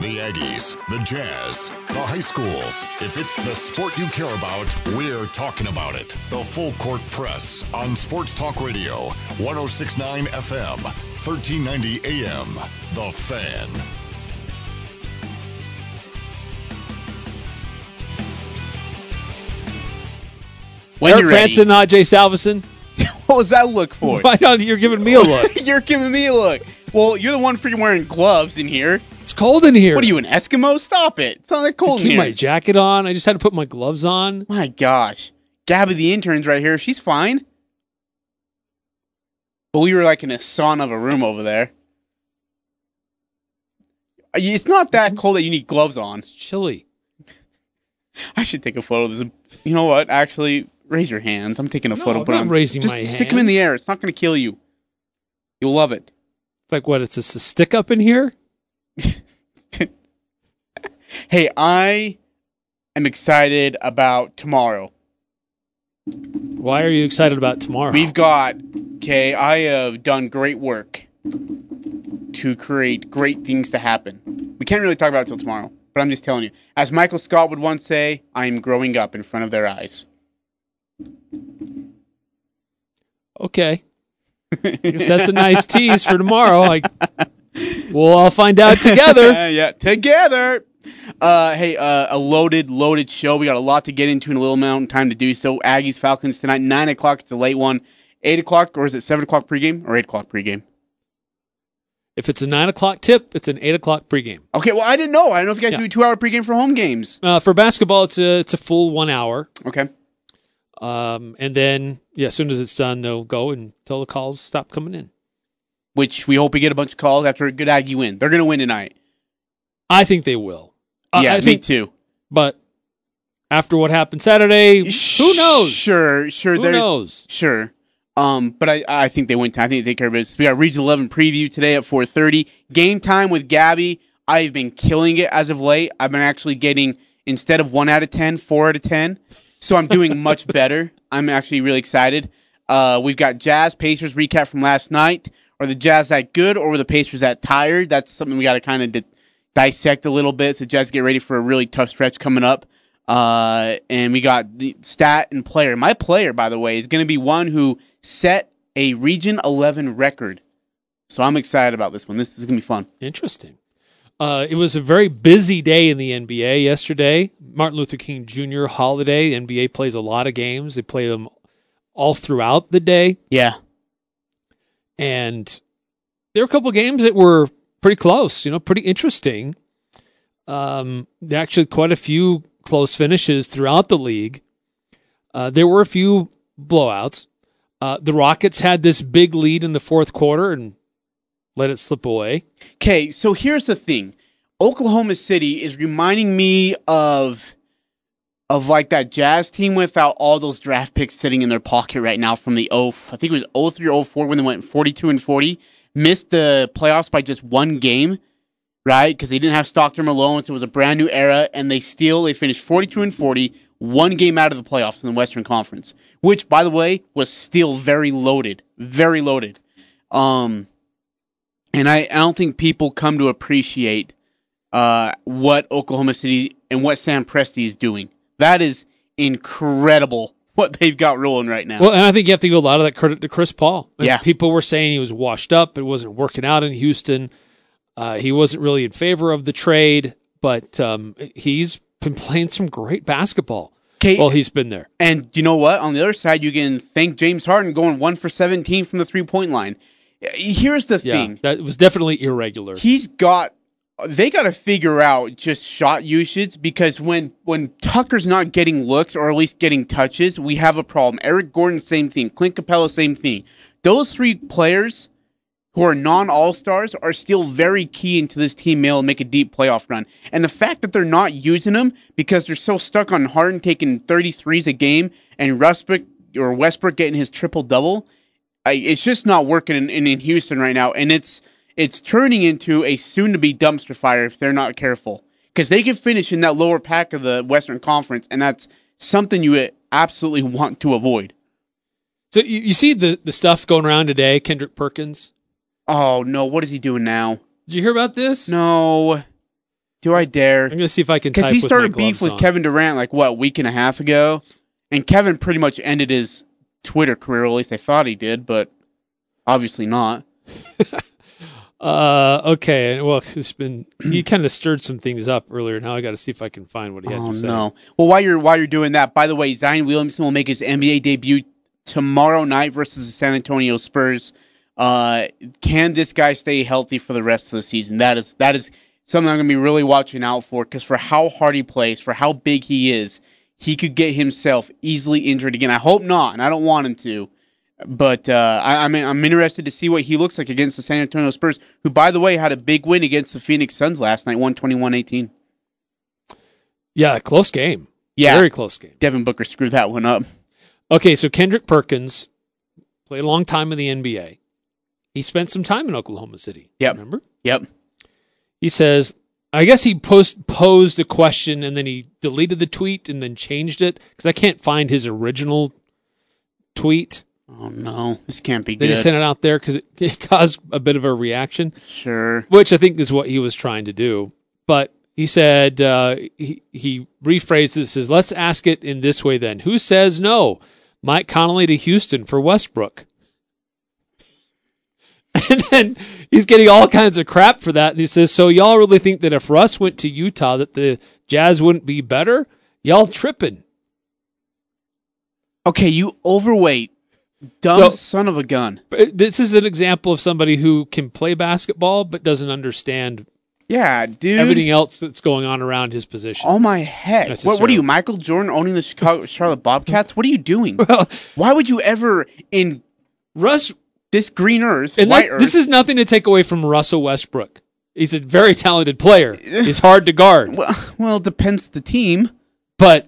The Aggies, the Jazz, the high schools. If it's the sport you care about, we're talking about it. The Full Court Press on Sports Talk Radio, 1069 FM, 1390 AM. The Fan. When Eric you're ready. Frandsen, not Jay Salvesen. What was that look for? Why not? You're giving me a look. you're giving me a look. Well, you're the one freaking wearing gloves in here. Cold in here. What are you, an Eskimo? Stop it. It's not that cold in Keep here. my jacket on. I just had to put my gloves on. My gosh. Gabby the intern's right here. She's fine. But we were like in a sauna of a room over there. Uh, It's not that cold that you need gloves on. It's chilly. I should take a photo of this. You know what? Actually, raise your hands. I'm taking a No, photo. I'm but not raising just my stick them in the air. It's not going to kill you. You'll love it. It's like what? It's just a stick up in here. Hey, I am excited about tomorrow. Why are you excited about tomorrow? We've got, okay, I have done great work to create great things to happen. We can't really talk about it till tomorrow, but I'm just telling you. As Michael Scott would once say, I am growing up in front of their eyes. okay. Guess that's a nice tease for tomorrow. Like we'll all find out together. Yeah, together. Uh, hey, uh, a loaded, loaded show. We got a lot to get into in a little amount of time to do so. Aggies, Falcons tonight, 9 o'clock. It's a late one. 8 o'clock, or is it 7 o'clock pregame or 8 o'clock pregame? If it's a nine o'clock tip, it's an eight o'clock pregame. Okay, well, I didn't know. I don't know if you guys Yeah. do a two hour pregame for home games. Uh, for basketball, it's a it's a full one hour. Okay. Um, and then yeah, as soon as it's done, they'll go until the calls stop coming in. Which we hope we get a bunch of calls after a good Aggie win. They're going to win tonight. I think they will. I- yeah, I me think, too. But after what happened Saturday, who knows? Sure, sure. Who knows? Sure. Um, but I, I think they win. I think they take care of business. We got Region 11 preview today at 4:30. Game time with Gabby. I've been killing it as of late. I've been actually getting instead of one out of 10, four out of 10. So I'm doing much better. I'm actually really excited. Uh, we've got Jazz Pacers recap from last night. Are the Jazz that good, or were the Pacers that tired? That's something we got to kind of di- dissect a little bit. So Jazz get ready for a really tough stretch coming up. Uh, and we got the stat and player. My player, by the way, is going to be one who set a Region 11 record. So I'm excited about this one. This is going to be fun. Interesting. Uh, it was a very busy day in the NBA yesterday. Martin Luther King Jr. holiday. NBA plays a lot of games. They play them all throughout the day, Yeah. And there were a couple games that were pretty close. You know, pretty interesting. Um, actually quite a few close finishes throughout the league. Uh, there were a few blowouts. Uh, the Rockets had this big lead in the fourth quarter and let it slip away. Okay, so here's the thing. Oklahoma City is reminding me of of like that Jazz team without all those draft picks sitting in their pocket right now from the 0 I think it was 03 or 04 when they went 42 and 40, missed the playoffs by just one game, right? Cuz they didn't have Stockton Malone, so it was a brand new era and they still they finished 42 and 40, one game out of the playoffs in the Western Conference, which by the way was still very loaded, very loaded. Um and I, I don't think people come to appreciate uh, what Oklahoma City and what Sam Presti is doing. That is incredible what they've got rolling right now. Well, and I think you have to give a lot of that credit to Chris Paul. And Yeah. people were saying he was washed up. It wasn't working out in Houston. Uh, he wasn't really in favor of the trade, but um, he's been playing some great basketball Okay, while he's been there. and you know what? On the other side, you can thank James Harden going one for 17 from the three point line. Here's the Yeah, thing that was definitely irregular. he's got they got to figure out just shot usage because when when Tucker's not getting looks or at least getting touches, we have a problem. Eric Gordon, same thing. Clint Capela, same thing. Those three players who are non All Stars are still very key into this team mail make a deep playoff run. And the fact that they're not using them because they're so stuck on Harden taking 33s a game and Westbrook or Westbrook getting his triple double, it's just not working in, in, in Houston right now. And it's it's turning into a soon to be dumpster fire if they're not careful. Because they can finish in that lower pack of the Western Conference, and that's something you absolutely want to avoid. So you, you see the, the stuff going around today, Kendrick Perkins. Oh no, what is he doing now? Did you hear about this? No. Do I dare? I'm gonna see if I can. Because he started beef with on. Kevin Durant like what a week and a half ago, and Kevin pretty much ended his Twitter career. At least I thought he did, but obviously not. Uh, okay. Well, it's been he kind of stirred some things up earlier. Now I got to see if I can find what he had Oh to say. no! Well, while you're while you're doing that, by the way, Zion Williamson will make his NBA debut tomorrow night versus the San Antonio Spurs. Uh, can this guy stay healthy for the rest of the season? That is that is something I'm going to be really watching out for because for how hard he plays, for how big he is, he could get himself easily injured again. I hope not, and I don't want him to. But uh, I, I'm I'm interested to see what he looks like against the San Antonio Spurs, who, by the way, had a big win against the Phoenix Suns last night, 121-18. Yeah, close game. Yeah, Very close game. Devin Booker screwed that one up. Okay, so Kendrick Perkins played a long time in the NBA. He spent some time in Oklahoma City. Yep. Remember? Yep. He says, I guess he post posed a question and then he deleted the tweet and then changed it because I can't find his original tweet. Oh no, this can't be They good. just sent it out there because it, it caused a bit of a reaction, sure. which I think is what he was trying to do. But he said uh, he he rephrased it says, "Let's ask it in this way then. Who says no? Mike Conley to Houston for Westbrook." And then he's getting all kinds of crap for that. And he says, "So y'all really think that if Russ went to Utah, that the Jazz wouldn't be better? Y'all tripping." Okay, you overweight, dumb So- son of a gun. Uh, this is an example of somebody who can play basketball but doesn't understand Yeah, dude. everything else that's going on around his position. Oh my heck! What, what are you, Michael Jordan, owning the Chicago Charlotte Bobcats? What are you doing? Well, Why would you ever in Russ, this green earth, and white that, earth? this is nothing to take away from Russell Westbrook. He's a very talented player. He's hard to guard, well, well, it depends the team. but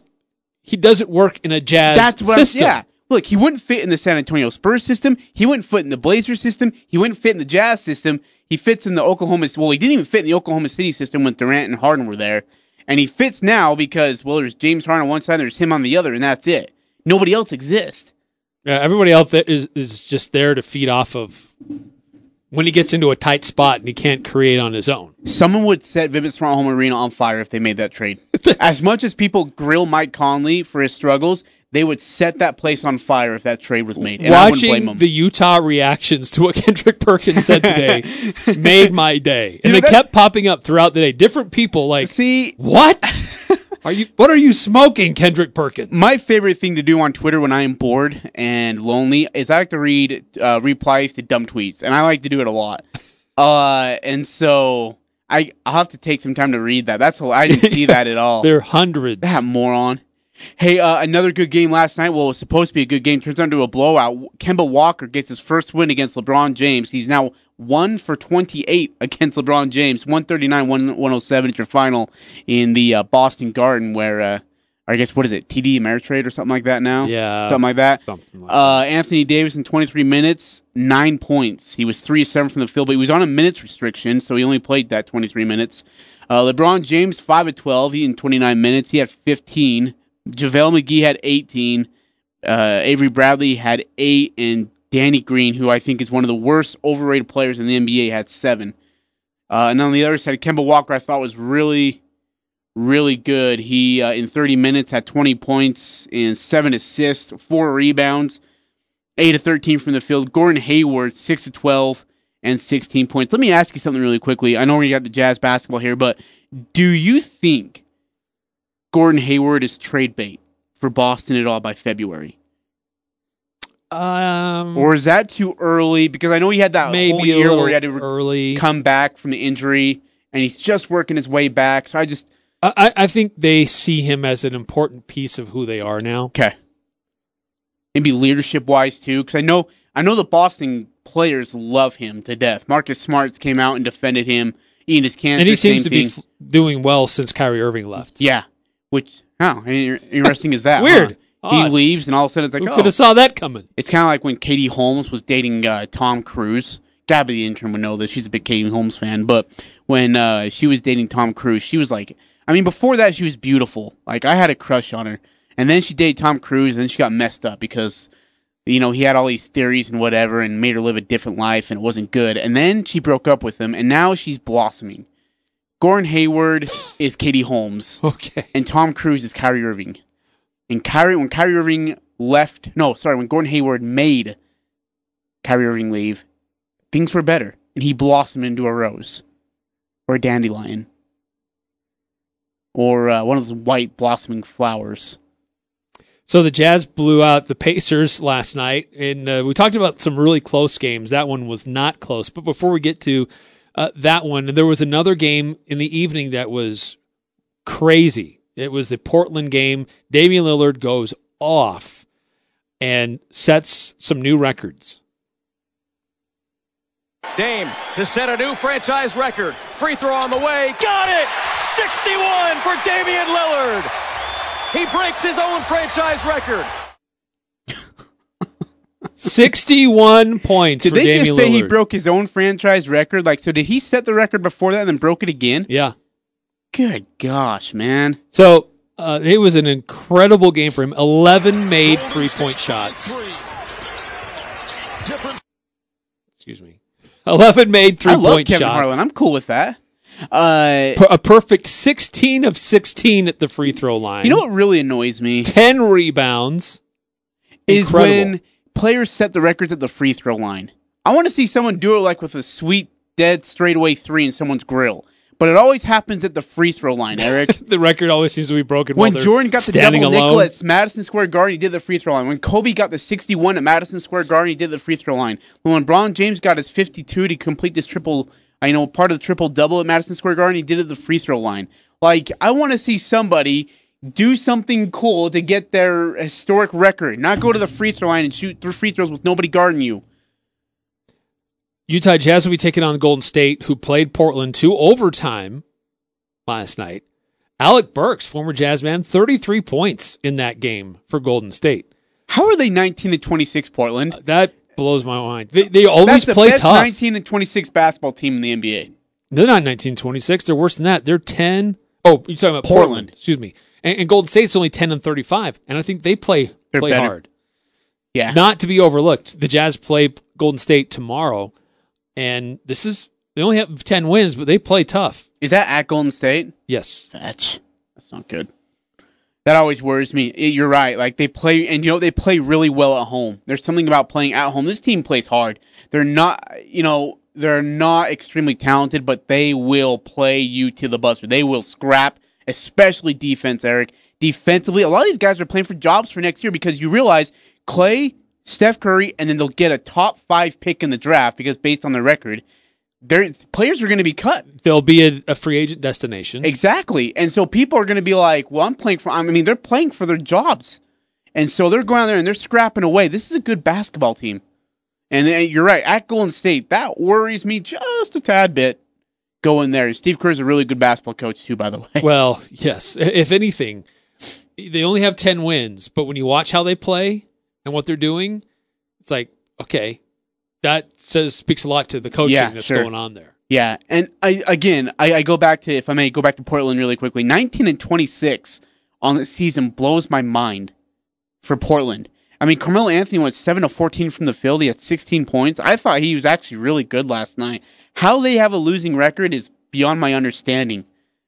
he doesn't work in a Jazz That's what. system. Yeah. Look, he wouldn't fit in the San Antonio Spurs system. He wouldn't fit in the Blazers system. He wouldn't fit in the Jazz system. He fits in the Oklahoma. Well, he didn't even fit in the Oklahoma City system when Durant and Harden were there, and he fits now because well, there's James Harden on one side, and there's him on the other, and that's it. Nobody else exists. Yeah, everybody else is, is just there to feed off of when he gets into a tight spot and he can't create on his own. Someone would set Vivint Smart Home Arena on fire if they made that trade. as much as people grill Mike Conley for his struggles, they would set that place on fire if that trade was made. And I blame Watching them. the Utah reactions to what Kendrick Perkins said today made my day, and know, they that- kept popping up throughout the day. Different people like, See, what are you? What are you smoking, Kendrick Perkins? my favorite thing to do on Twitter when I am bored and lonely is I like to read uh, replies to dumb tweets, and I like to do it a lot. Uh, and so I I'll have to take some time to read that. That's I didn't see that at all. There are hundreds. That moron. Hey, uh, another good game last night. Well, it was supposed to be a good game. Turns out into a blowout. Kemba Walker gets his first win against LeBron James. He's now one for 28 against LeBron James. 139, 107 is your final in the uh, Boston Garden, where, uh, I guess, what is it? TD Ameritrade or something like that now? Yeah, Something like that. something like Uh, Anthony Davis in 23 minutes, nine points. He was three of seven from the field, but he was on a minutes restriction, so he only played that 23 minutes. Uh, LeBron James, five of 12. He in 29 minutes. He had 15. JaVale McGee had 18. Uh, Avery Bradley had eight, and Danny Green, who I think is one of the worst overrated players in the NBA, had seven. Uh, and on the other side, Kemba Walker, I thought was really, really good. He uh, in 30 minutes had 20 points and seven assists, four rebounds, eight to 13 from the field. Gordon Hayward, six to 12 and 16 points. Let me ask you something really quickly. I know we got the Jazz basketball here, but do you think Gordon Hayward is trade bait for Boston at all by February? um, Or is that too early? Because I know he had that maybe whole year where he had to re- early. come back from the injury, and he's just working his way back. So I just I, I think they see him as an important piece of who they are now. okay, maybe leadership wise too. Because I know I know the Boston players love him to death. Marcus Smarts came out and defended him. Enes Kanter, and he seems to same be f- doing well since Kyrie Irving left. yeah. Which how interesting is that? Weird. huh? He Odd. leaves, and all of a sudden it's like, Who oh, could have saw that coming? It's kind of like when Katie Holmes was dating uh, Tom Cruise. Gabby, the intern, would know this. She's a big Katie Holmes fan. But when uh, she was dating Tom Cruise, she was like, I mean, before that, she was beautiful. Like, I had a crush on her. And then she dated Tom Cruise, and then she got messed up because, you know, he had all these theories and whatever and made her live a different life, and it wasn't good. And then she broke up with him, and now she's blossoming. Gordon Hayward is Katie Holmes, Okay. and Tom Cruise is Kyrie Irving. And Kyrie, when Kyrie Irving left, no, sorry, when Gordon Hayward made Kyrie Irving leave, things were better, and he blossomed into a rose, or a dandelion, or uh, one of those white blossoming flowers. So the Jazz blew out the Pacers last night, and uh, we talked about some really close games. That one was not close. But before we get to uh, that one, And there was another game in the evening that was crazy. It was the Portland game. Damian Lillard goes off and sets some new records. Dame to set a new franchise record. Free throw on the way. Got it! 61 for Damian Lillard. He breaks his own franchise record. 61 points Did for they Damian just say he broke his own franchise record? Like, so did he set the record before that and then broke it again? Yeah. Good gosh, man. So uh, it was an incredible game for him. 11 made three point shots. Excuse me. 11 made three I love point Kevin shots. Harlan. I'm cool with that. Uh, a perfect 16 of 16 at the free throw line. you know what really annoys me 10 rebounds. is Incredible. when players set the records at the free throw line. I want to see someone do it like with a sweet dead straightaway three in someone's grill, but it always happens at the free throw line, Eric. The record always seems to be broken when Jordan got the double alone. nickel at Madison Square Garden, he did the free throw line. When Kobe got the 61 at Madison Square Garden, he did the free throw line. When LeBron James got his 52 to complete this triple, I know part of the triple double at Madison Square Garden, he did it at the free throw line. Like I want to see somebody do something cool to get their historic record, not go to the free throw line and shoot three free throws with nobody guarding you. Utah Jazz will be taking on Golden State, who played Portland to overtime last night. Alec Burks, former Jazz man, 33 points in that game for Golden State. How are they 19 to 26 Portland? Uh, that blows my mind. They, they always That's the play best tough. 19 and 26 basketball team in the NBA. They're not 1926. They're worse than that. They're 10. Oh, you're talking about Portland. Portland. Excuse me. And, and Golden State's only 10 and 35. And I think they play They're play better. hard. Yeah. Not to be overlooked. The Jazz play Golden State tomorrow. And this is, they only have 10 wins, but they play tough. Is that at Golden State? Yes. Fetch. That's not good. That always worries me. Eh, you're right. Like they play, and you know they play really well at home. There's something about playing at home. This team plays hard. They're not, you know, they're not extremely talented, but they will play you to the buzzer. They will scrap, especially defense. Eric, defensively, a lot of these guys are playing for jobs for next year because you realize Clay, Steph Curry, and then they'll get a top five pick in the draft because based on their record, their players are going to be cut. They'll be a, a free agent destination. Exactly. And so people are going to be like, well, I'm playing for, I mean, they're playing for their jobs. And so they're going out there and they're scrapping away. This is a good basketball team. And then you're right, at Golden State, that worries me just a tad bit going there. Steve Kerr is a really good basketball coach, too, by the way. Well, yes. If anything, they only have 10 wins, but when you watch how they play and what they're doing, it's like, okay, that says speaks a lot to the coaching Yeah, that's sure. going on there. Yeah, and I again, I, I go back to if I may go back to Portland really quickly. Nineteen and twenty six on the season blows my mind for Portland. I mean, Carmelo Anthony went seven of fourteen from the field. He had sixteen points. I thought he was actually really good last night. How they have a losing record is beyond my understanding.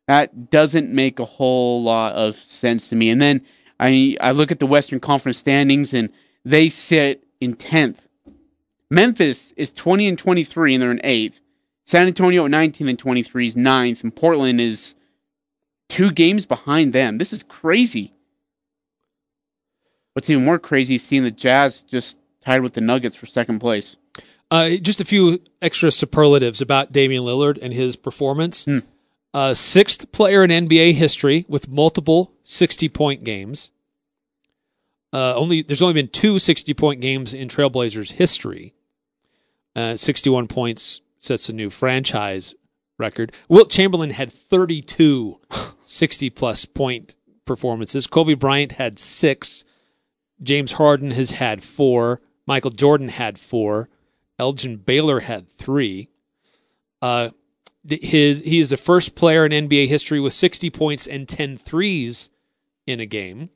That doesn't make a whole lot of sense to me. And then I I look at the Western Conference standings and they sit in tenth. Memphis is 20 and 23 and they're in 8th. San Antonio at 19 and 23 is 9th and Portland is two games behind them. This is crazy. What's even more crazy is seeing the Jazz just tied with the Nuggets for second place. Uh, just a few extra superlatives about Damian Lillard and his performance. Hmm. Uh, sixth player in NBA history with multiple 60 point games. Uh, only there's only been two 60 point games in Trailblazers history. Uh, 61 points sets a new franchise record. Wilt Chamberlain had 32 60 plus point performances. Kobe Bryant had six. James Harden has had four. Michael Jordan had four. Elgin Baylor had three. Uh, his he is the first player in NBA history with 60 points and 10 threes in a game.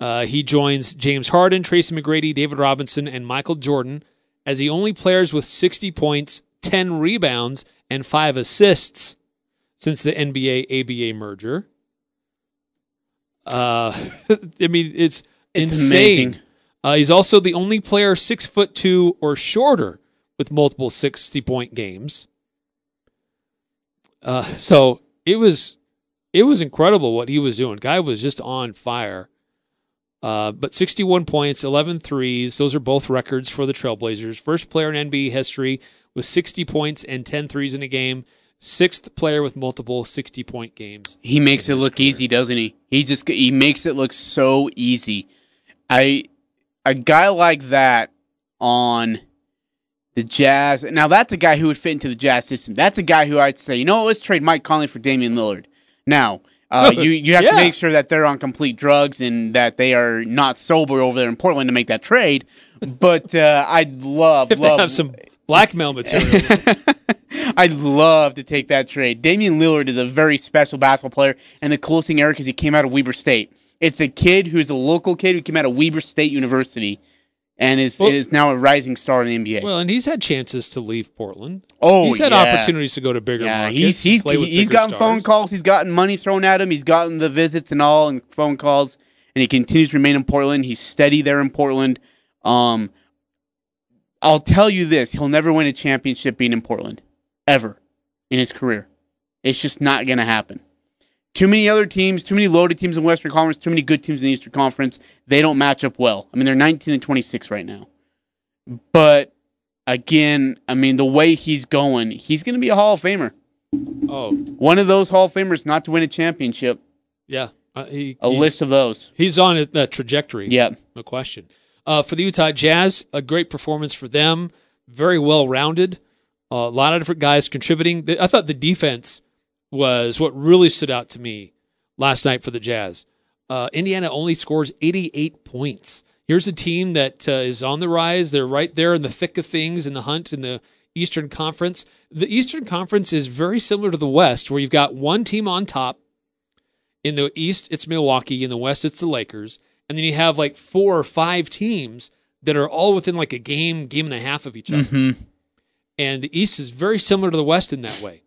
Uh, he joins James Harden, Tracy McGrady, David Robinson, and Michael Jordan as the only players with 60 points, 10 rebounds, and five assists since the NBA ABA merger. Uh, I mean, it's, It's insane. amazing. Uh, he's also the only player six foot two or shorter with multiple sixty point games. Uh, so it was it was incredible what he was doing. Guy was just on fire. Uh, but 61 points, 11 threes. Those are both records for the Trailblazers. First player in NBA history with 60 points and 10 threes in a game. Sixth player with multiple 60 point games. He makes it look career. easy, doesn't he? He just he makes it look so easy. I a guy like that on the Jazz. Now that's a guy who would fit into the Jazz system. That's a guy who I'd say, you know, let's trade Mike Conley for Damian Lillard. Now, uh, you you have Yeah. to make sure that they're on complete drugs and that they are not sober over there in Portland to make that trade. But uh, I'd love If love have some blackmail material. I'd love to take that trade. Damian Lillard is a very special basketball player, and the coolest thing, Eric, is he came out of Weber State. It's a kid who's a local kid who came out of Weber State University, and is Well- is now a rising star in the NBA. well, and he's had chances to leave Portland. oh, he's had yeah. opportunities to go to bigger Yeah, markets. he's he's he's gotten phone calls. He's gotten money thrown at him. He's gotten the visits and all, and phone calls, and he continues to remain in Portland. He's steady there in Portland. Um, I'll tell you this: he'll never win a championship being in Portland, ever, in his career. It's just not going to happen. Too many other teams, too many loaded teams in Western Conference, too many good teams in the Eastern Conference. They don't match up well. I mean, they're 19 and 26 right now. But again, I mean, the way he's going, he's going to be a Hall of Famer. Oh, One of those Hall of Famers not to win a championship. yeah. Uh, he, A list of those. He's on a- that trajectory. Yep. No question. Uh, for the Utah Jazz, a great performance for them. Very well rounded. a lot of different guys contributing. I thought the defense was what really stood out to me last night for the Jazz. Uh, Indiana only scores 88 points. Here's a team that uh, is on the rise. They're right there in the thick of things in the hunt in the Eastern Conference. The Eastern Conference is very similar to the West, where you've got one team on top. In the East, it's Milwaukee. In the West, it's the Lakers. And then you have like four or five teams that are all within like a game, game and a half of each other. Mm-hmm. And the East is very similar to the West in that way.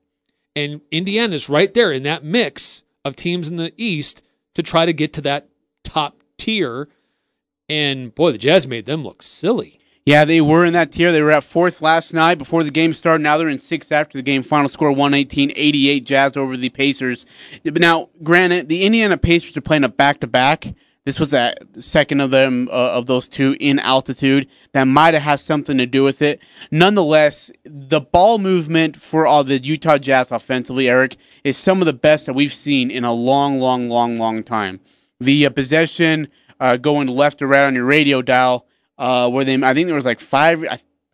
And Indiana's right there in that mix of teams in the East to try to get to that top tier. And boy, the Jazz made them look silly. Yeah, they were in that tier. They were at fourth last night before the game started. Now they're in sixth after the game. Final score 118 88 Jazz over the Pacers. Now, granted, the Indiana Pacers are playing a back to back. This was that second of them uh, of those two in altitude. That might have had something to do with it. Nonetheless, the ball movement for all the Utah Jazz offensively, Eric, is some of the best that we've seen in a long, long, long, long time. The uh, possession uh, going left to right on your radio dial, uh, where they, I think there was like five,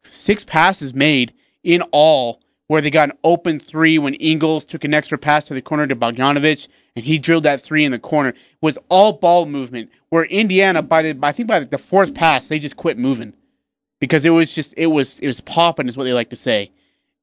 six passes made in all, where they got an open three when Ingles took an extra pass to the corner to Bogdanovich, and he drilled that three in the corner. Was all ball movement. Where Indiana, by the, I think by the fourth pass, they just quit moving because it was just, it was, it was popping, is what they like to say.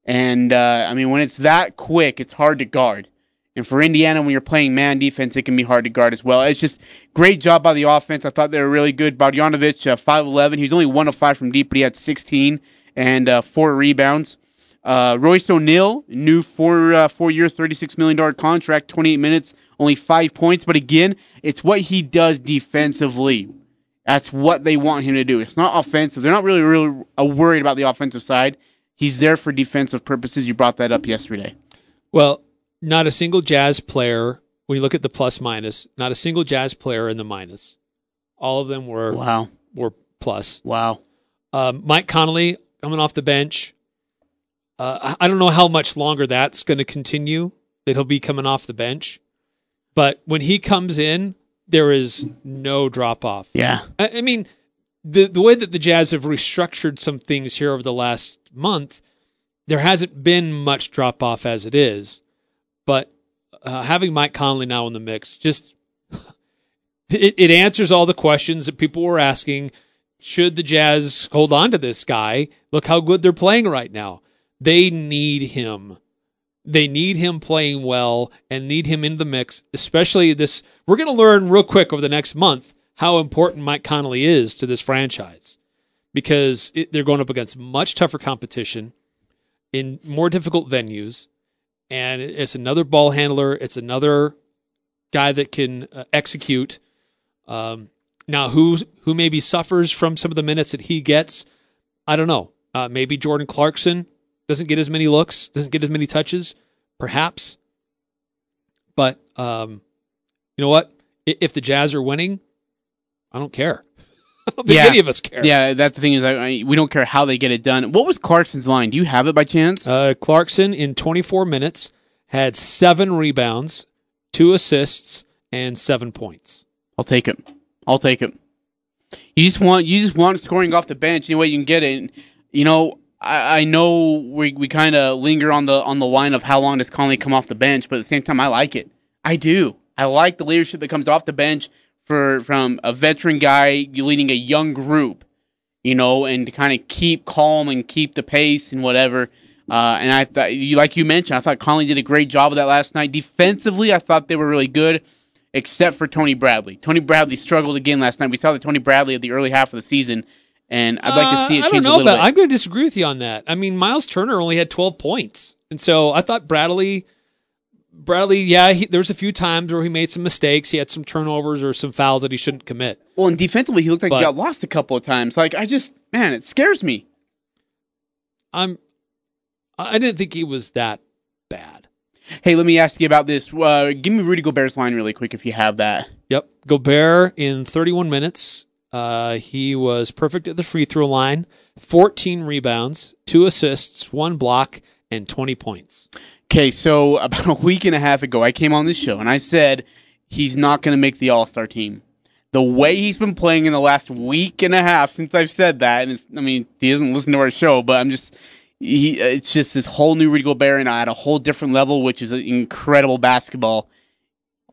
And uh, I mean, when it's that quick, it's hard to guard. And for Indiana, when you're playing man defense, it can be hard to guard as well. It's just great job by the offense. I thought they were really good. Bogdanovich, uh, 5'11. He was only 1 of 5 from deep, but he had 16 and uh, four rebounds. Uh, Royce O'Neale, new four uh, four year, $36 million contract, 28 minutes, only five points. But again, it's what he does defensively. That's what they want him to do. It's not offensive. They're not really, really uh, worried about the offensive side. He's there for defensive purposes. You brought that up yesterday. Well, not a single Jazz player, when you look at the plus minus, not a single Jazz player in the minus. All of them were Wow. were plus. Wow. Um, Mike Conley coming off the bench. Uh, I don't know how much longer that's going to continue. That he'll be coming off the bench, but when he comes in, there is no drop off. Yeah. I, I mean, the the way that the Jazz have restructured some things here over the last month, there hasn't been much drop off as it is. But uh, having Mike Conley now in the mix just it, it answers all the questions that people were asking. Should the Jazz hold on to this guy? Look how good they're playing right now. They need him. They need him playing well and need him in the mix, especially this. We're going to learn real quick over the next month how important Mike Conley is to this franchise because it, they're going up against much tougher competition in more difficult venues. and it's another ball handler. It's another guy that can uh, execute. Um, now, who who maybe suffers from some of the minutes that he gets, I don't know. Uh, maybe Jordan Clarkson doesn't get as many looks, doesn't get as many touches, perhaps. But um, you know what? If the Jazz are winning, I don't care. I don't think Yeah. any of us care. Yeah, that's the thing is, I, I, we don't care how they get it done. What was Clarkson's line? Do you have it by chance? Uh, Clarkson in 24 minutes had seven rebounds, two assists, and seven points. I'll take it. I'll take it. You just want you just want scoring off the bench any way you can get it. And, you know, I, I know we we kind of linger on the on the line of how long does Conley come off the bench, but at the same time, I like it. I do. I like the leadership that comes off the bench for from a veteran guy leading a young group. You know, and to kind of keep calm and keep the pace and whatever. Uh, and I thought, you like you mentioned, I thought Conley did a great job of that last night. Defensively, I thought they were really good except for Tony Bradley. Tony Bradley struggled again last night. We saw the Tony Bradley of the early half of the season, and I'd like to see it Uh, I change don't know, a little but bit. I'm going to disagree with you on that. I mean, Myles Turner only had 12 points, and so I thought Bradley, Bradley, yeah, he, there was a few times where he made some mistakes. He had some turnovers or some fouls that he shouldn't commit. well, and defensively, he looked like But- he got lost a couple of times. Like I just, man, it scares me. I'm, I didn't think he was that bad. Hey, let me ask you about this. Uh, give me Rudy Gobert's line really quick if you have that. Yep, Gobert in 31 minutes, uh, he was perfect at the free throw line, 14 rebounds, two assists, one block, and 20 points. Okay, so about a week and a half ago, I came on this show and I said he's not going to make the All Star team. The way he's been playing in the last week and a half since I've said that, and it's, I mean, he doesn't listen to our show, but I'm just, he, it's just this whole new Rudy Gobert and I at a whole different level, which is incredible basketball.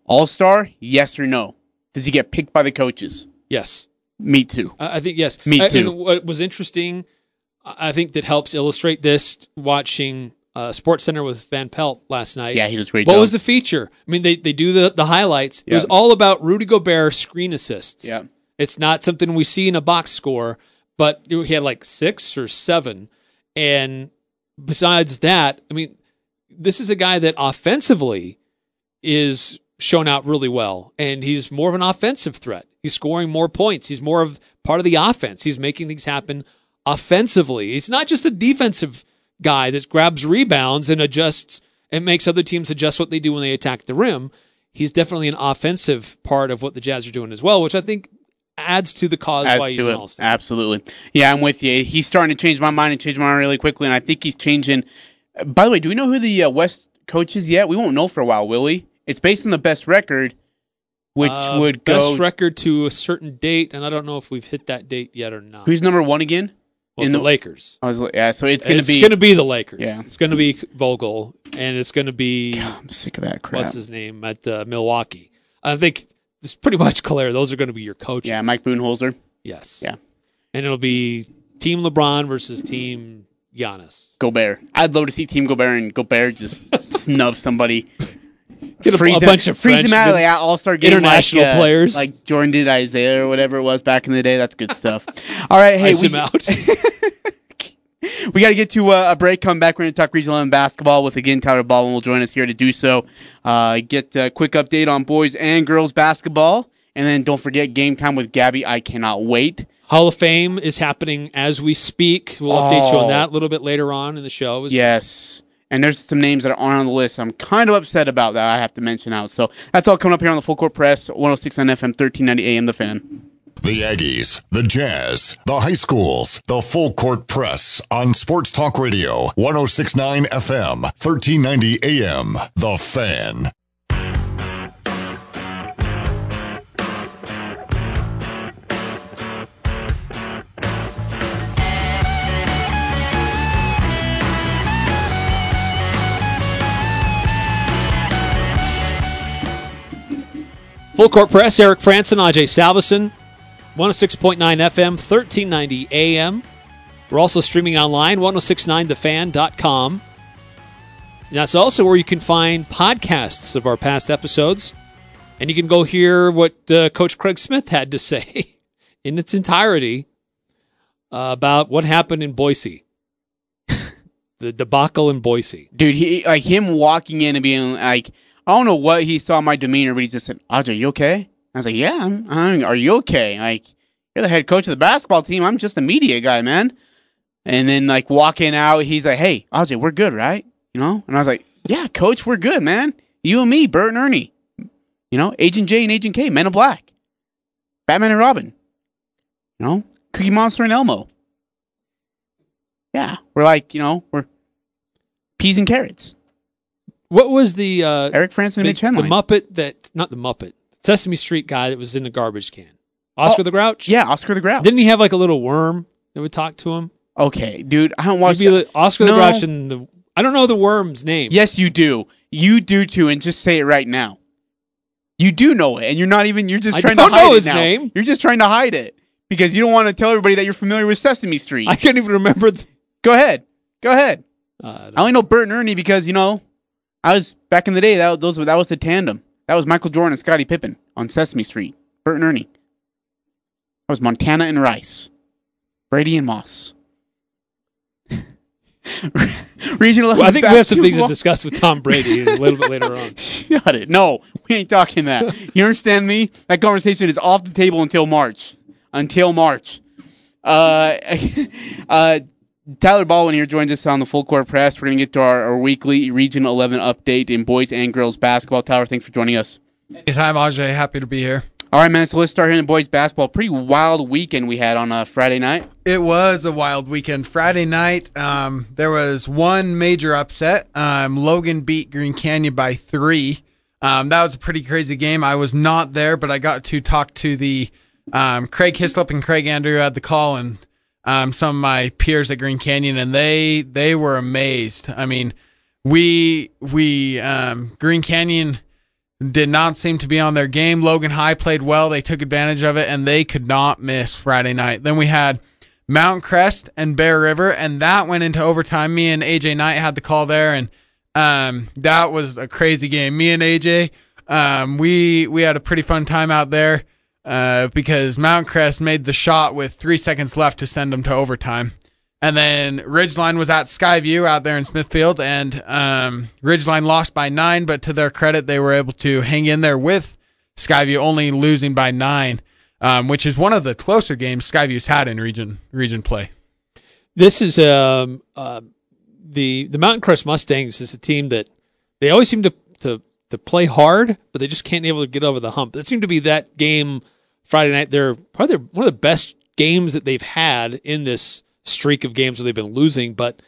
All Star, yes or no? Does he get picked by the coaches? Yes. Me too. I think yes. Me too. And what was interesting, I think that helps illustrate this. Watching uh, Sports Center with Van Pelt last night. Yeah, he was great What was the feature? I mean, they they do the the highlights. It was all about Rudy Gobert screen assists. Yeah. It's not something we see in a box score, but he had like six or seven. And besides that, I mean, this is a guy that offensively is shown out really well, and he's more of an offensive threat. He's scoring more points. He's more of part of the offense. He's making things happen offensively. He's not just a defensive guy that grabs rebounds and adjusts and makes other teams adjust what they do when they attack the rim. He's definitely an offensive part of what the Jazz are doing as well, which I think adds to the cause Adds why he's an all-star. Absolutely. Yeah, I'm with you. He's starting to change my mind and change my mind really quickly, and I think he's changing. By the way, do we know who the uh, West coach is yet? We won't know for a while, will we? It's based on the best record, which Uh, would best record to a certain date, and I don't know if we've hit that date yet or not. who's number one again? well, in the the- Lakers? I was, yeah, so it's going to it's be. It's going to be the Lakers. Yeah. It's going to be Vogel, and it's going to be I'm sick of that crap. what's his name at uh, Milwaukee. I think it's pretty much clear. Those are going to be your coaches. yeah, Mike Budenholzer. Yes. Yeah. And it'll be Team LeBron versus Team Giannis. Gobert. I'd love to see Team Gobert and Gobert just snub somebody. Get a, a freeze bunch him, of freeze him out of the All Star game, international like, uh, players. like Jordan did Isaiah or whatever it was back in the day. That's good stuff. All right, hey, Ice we, him out. we got to get to uh, a break. Come back. We're going to talk regional and basketball with again Tyler Baldwin will join us here to do so. Uh, get a quick update on boys and girls basketball, and then don't forget game time with Gabby. I cannot wait. Hall of Fame is happening as we speak. We'll update you Oh. on that a little bit later on in the show. Yes. And there's some names that aren't on the list. I'm kind of upset about that. I have to mention out. So that's all coming up here on the Full Court Press, 106 on FM, 1390 AM, The Fan. The Aggies, the Jazz, the high schools, the full court press on Sports Talk Radio, 1069 FM, 1390 AM. The Fan. Full Court Press, Eric Frandsen, Ajay Salvesen, 106.9 FM, 1390 AM. We're also streaming online, 1069thefan.com. And that's also where you can find podcasts of our past episodes. And you can go hear what uh, Coach Craig Smith had to say in its entirety uh, about what happened in Boise. the debacle in Boise. dude. He like him walking in and being like, I don't know what he saw my demeanor, but he just said, "Audrey, you okay?" I was like, "Yeah, I'm, I'm. Are you okay?" Like, you're the head coach of the basketball team. I'm just a media guy, man. And then like walking out, he's like, "Hey, Audrey, we're good, right?" You know, and I was like, "Yeah, coach, we're good, man. You and me, Bert and Ernie. You know, Agent J and Agent K, Men in Black, Batman and Robin. You know, Cookie Monster and Elmo. Yeah, we're like, you know, we're peas and carrots. What was the uh, Eric Frandsen and the, Mitch the Henline. Muppet that not the Muppet Sesame Street guy that was in the garbage can? Oscar Oh, the Grouch. yeah, Oscar the Grouch. Didn't he have like a little worm that would talk to him? okay, dude, I don't watch. Maybe the, Oscar No. the Grouch and the I don't know the worm's name. Yes, you do. You do too, and just say it right now. You do know it, and you're not even. You're just I trying to hide know it his now. name. You're just trying to hide it because you don't want to tell everybody that you're familiar with Sesame Street. I can't even remember. The, Go ahead. Go ahead. uh, I only know Bert and Ernie because you know, I was back in the day. That those were that was the tandem. That was Michael Jordan and Scottie Pippen on Sesame Street. Bert and Ernie. That was Montana and Rice. Brady and Moss. Regional. well, I think we have some things to discuss with Tom Brady a little bit later on. Shut it. No, we ain't talking that. You understand me? That conversation is off the table until March. Until March. Uh, uh, Tyler Baldwin here joins us on the Full Court Press. We're going to get to our, our weekly Region 11 update in boys and girls basketball. Tyler, thanks for joining us. Anytime, Ajay. Happy to be here. All right, man. So let's start here in boys basketball. Pretty wild weekend we had on uh, Friday night. It was a wild weekend. Friday night, um, there was one major upset. Um, Logan beat Green Canyon by three. Um, that was a pretty crazy game. I was not there, but I got to talk to the um, Craig Hislop and Craig Andrew had the call, and um, some of my peers at Green Canyon, and they they were amazed. I mean, we we um, Green Canyon did not seem to be on their game. Logan High played well. They took advantage of it and they could not miss Friday night. Then we had Mount Crest and Bear River, and that went into overtime. Me and AJ Knight had the call there, and um, that was a crazy game. Me and AJ, um, we we had a pretty fun time out there uh, because Mount Crest made the shot with three seconds left to send them to overtime. And then Ridgeline was at Skyview out there in Smithfield, and um, Ridgeline lost by nine, but to their credit, they were able to hang in there with Skyview, only losing by nine, um, which is one of the closer games Skyview's had in region region play. This is um uh, the the Mountain Crest Mustangs is a team that they always seem to to to play hard, but they just can't be able to get over the hump. That seemed to be that game Friday night. They're probably one of the best games that they've had in this streak of games where they've been losing. But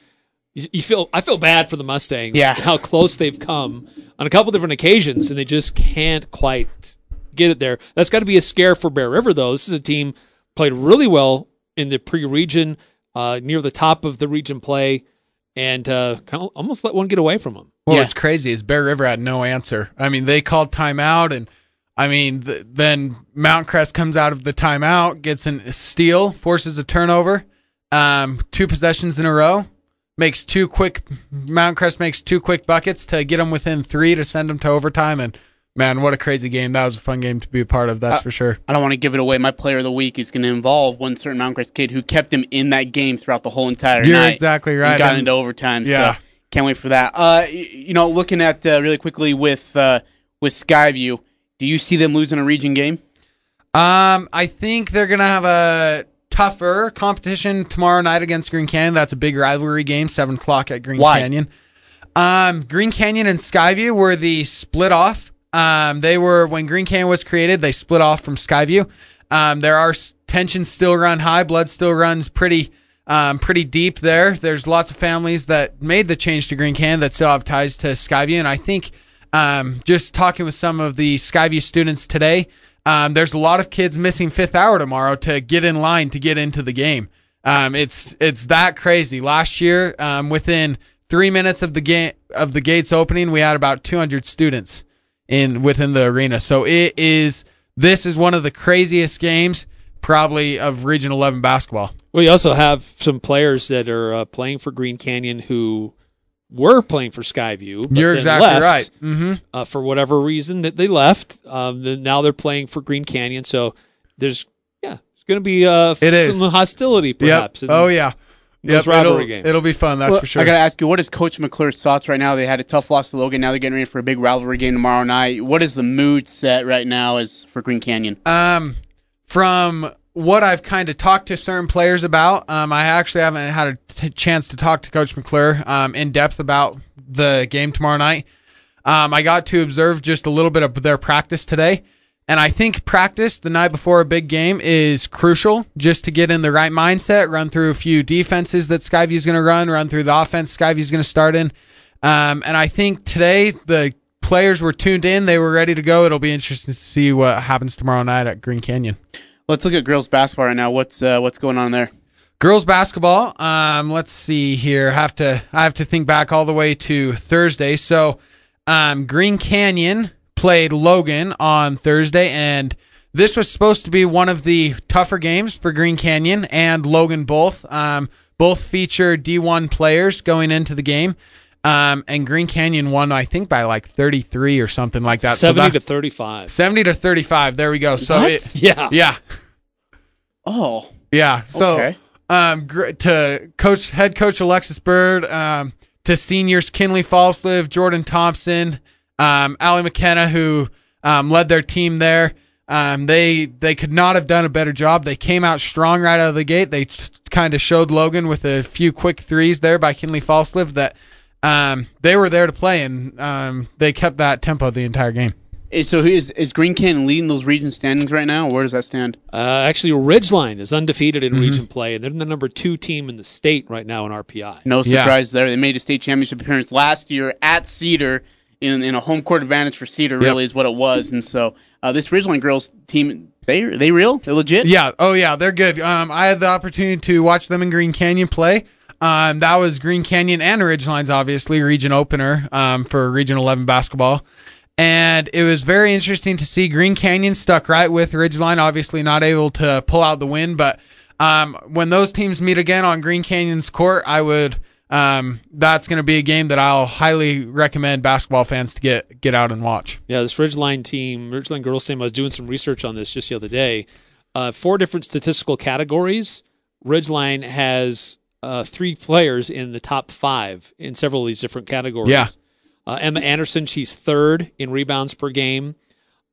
you, you feel I feel bad for the Mustangs. Yeah. how close they've come on a couple different occasions, and they just can't quite get it there. That's got to be a scare for Bear River, though. This is a team played really well in the pre-region, uh, near the top of the region play, and uh, kind of almost let one get away from them. Well, Yeah. what's crazy is Bear River had no answer. I mean, they called timeout, and I mean, th- then Mountcrest comes out of the timeout, gets an- a steal, forces a turnover, um, two possessions in a row, makes two quick. Mountcrest makes two quick buckets to get them within three to send them to overtime. And man, what a crazy game! That was a fun game to be a part of. That's for sure. I don't want to give it away. My player of the week is going to involve one certain Mountcrest kid who kept him in that game throughout the whole entire You're night. exactly and right. got And- into overtime. Yeah. So can't wait for that. Uh, y- you know, looking at uh, really quickly with uh, with Skyview, do you see them losing a region game? Um, I think they're gonna have a tougher competition tomorrow night against Green Canyon. That's a big rivalry game, seven o'clock at Green Why? Canyon. Um, Green Canyon and Skyview were the split off. Um, they were when Green Canyon was created, they split off from Skyview. Um, there are tensions still run high, blood still runs pretty, um, pretty deep there. There's lots of families that made the change to Green Canyon that still have ties to Skyview, and I think, um, just talking with some of the Skyview students today, um, there's a lot of kids missing fifth hour tomorrow to get in line to get into the game. Um, it's it's that crazy. Last year, um, within three minutes of the game of the gates opening, we had about 200 students in within the arena. So it is this is one of the craziest games probably of Region 11 basketball. We also have some players that are uh, playing for Green Canyon who were playing for Skyview. But You're exactly left, right. Mm-hmm. Uh, for whatever reason that they left, um, then now they're playing for Green Canyon. So there's yeah, it's going to be uh, It is. some hostility perhaps. Yep. And Oh yeah. Those Yep, rivalry it'll, games. it'll be fun. That's Well, for sure. I gotta ask you, what is Coach McClure's thoughts right now? They had a tough loss to Logan. Now they're getting ready for a big rivalry game tomorrow night. What is the mood set right now as for Green Canyon? Um, from what I've kind of talked to certain players about, um, I actually haven't had a t- chance to talk to Coach McClure um, in depth about the game tomorrow night. Um, I got to observe just a little bit of their practice today. And I think practice the night before a big game is crucial just to get in the right mindset, run through a few defenses that Skyview's going to run, run through the offense Skyview's going to start in. Um, and I think today the players were tuned in. They were ready to go. It'll be interesting to see what happens tomorrow night at Green Canyon. Let's look at girls basketball right now. What's uh, what's going on there? Girls basketball. Um, let's see here. Have to I have to think back all the way to Thursday. So, um, Green Canyon played Logan on Thursday, and this was supposed to be one of the tougher games for Green Canyon and Logan both. Um, both feature D1 players going into the game. Um, and Green Canyon won, I think, by like 33 or something like that. So Seventy that- to thirty-five. 70 to 35. There we go. So What? it, Yeah. yeah. Oh, Yeah. So, Okay. um, gr- to coach, head coach Alexis Bird, um, to seniors Kinley Falslive, Jordan Thompson, um, Allie McKenna, who um, led their team there. Um, they they could not have done a better job. They came out strong right out of the gate. They kind of showed Logan with a few quick threes there by Kinley Falslive that um, they were there to play, and um, they kept that tempo the entire game. So is is Green Canyon leading those region standings right now? Or where does that stand? Uh, actually, Ridgeline is undefeated Mm-hmm. in region play, and they're the number two team in the state right now in RPI. No Yeah. surprise there. They made a state championship appearance last year at Cedar in, in a home court advantage for Cedar. Really is what it was. And so uh, this Ridgeline girls team, they they real? They're legit. Yeah. Oh, yeah. They're good. Um, I had the opportunity to watch them in Green Canyon play. Um, that was Green Canyon and Ridgelines, obviously, region opener um, for Region 11 basketball. And it was very interesting to see Green Canyon stuck right with Ridgeline, obviously not able to pull out the win. But um, when those teams meet again on Green Canyon's court, I would. Um, that's going to be a game that I'll highly recommend basketball fans to get get out and watch. Yeah, this Ridgeline team, Ridgeline girls team, I was doing some research on this just the other day. Uh, four different statistical categories. Ridgeline has uh, three players in the top five in several of these different categories. Yeah. Uh, Emma Anderson, she's third in rebounds per game.